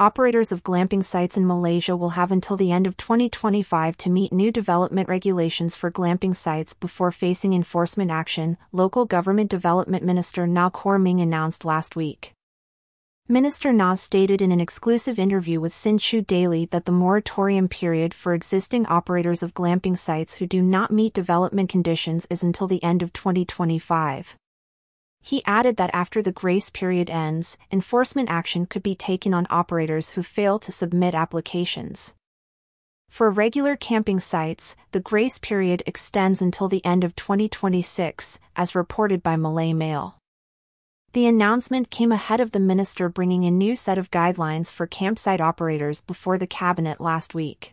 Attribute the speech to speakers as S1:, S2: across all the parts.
S1: operators of glamping sites in Malaysia will have until the end of 2025 to meet new development regulations for glamping sites before facing enforcement action, local government development minister Nga Kor Ming announced last week. Minister Nga stated in an exclusive interview with Sin Chew Daily that the moratorium period for existing operators of glamping sites who do not meet development conditions is until the end of 2025. He added that after the grace period ends, enforcement action could be taken on operators who fail to submit applications. For regular camping sites, the grace period extends until the end of 2026, as reported by Malay Mail. The announcement came ahead of the minister bringing a new set of guidelines for campsite operators before the cabinet last week.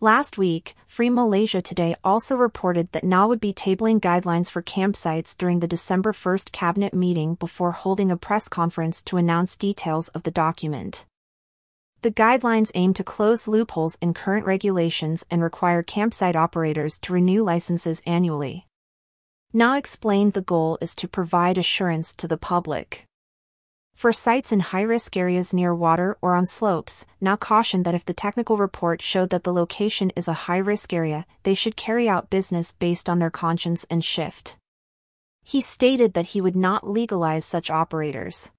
S1: Last week, Free Malaysia Today also reported that Nga would be tabling guidelines for campsites during the December 1st cabinet meeting before holding a press conference to announce details of the document. The guidelines aim to close loopholes in current regulations and require campsite operators to renew licenses annually. Nga explained the goal is to provide assurance to the public. For sites in high-risk areas near water or on slopes, Nga cautioned that if the technical report showed that the location is a high-risk area, they should carry out business based on their conscience and shift. He stated that he would not legalize such operators.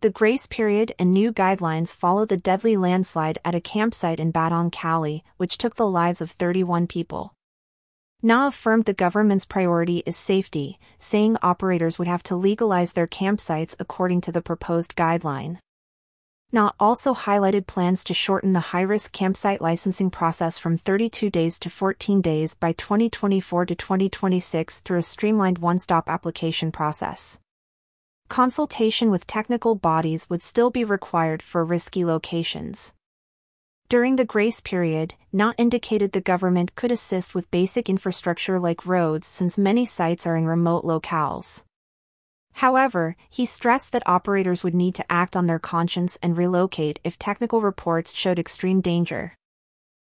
S1: The grace period and new guidelines follow the deadly landslide at a campsite in Batang Kali, which took the lives of 31 people. Nga affirmed the government's priority is safety, saying operators would have to legalize their campsites according to the proposed guideline. Nga also highlighted plans to shorten the high-risk campsite licensing process from 32 days to 14 days by 2024 to 2026 through a streamlined one-stop application process. Consultation with technical bodies would still be required for risky locations. During the grace period, Nga indicated the government could assist with basic infrastructure like roads since many sites are in remote locales. However, he stressed that operators would need to act on their conscience and relocate if technical reports showed extreme danger.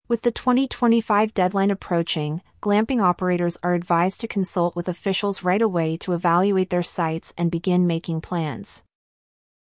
S1: With the 2025 deadline approaching, glamping operators are advised to consult with officials right away to evaluate their sites and begin making plans.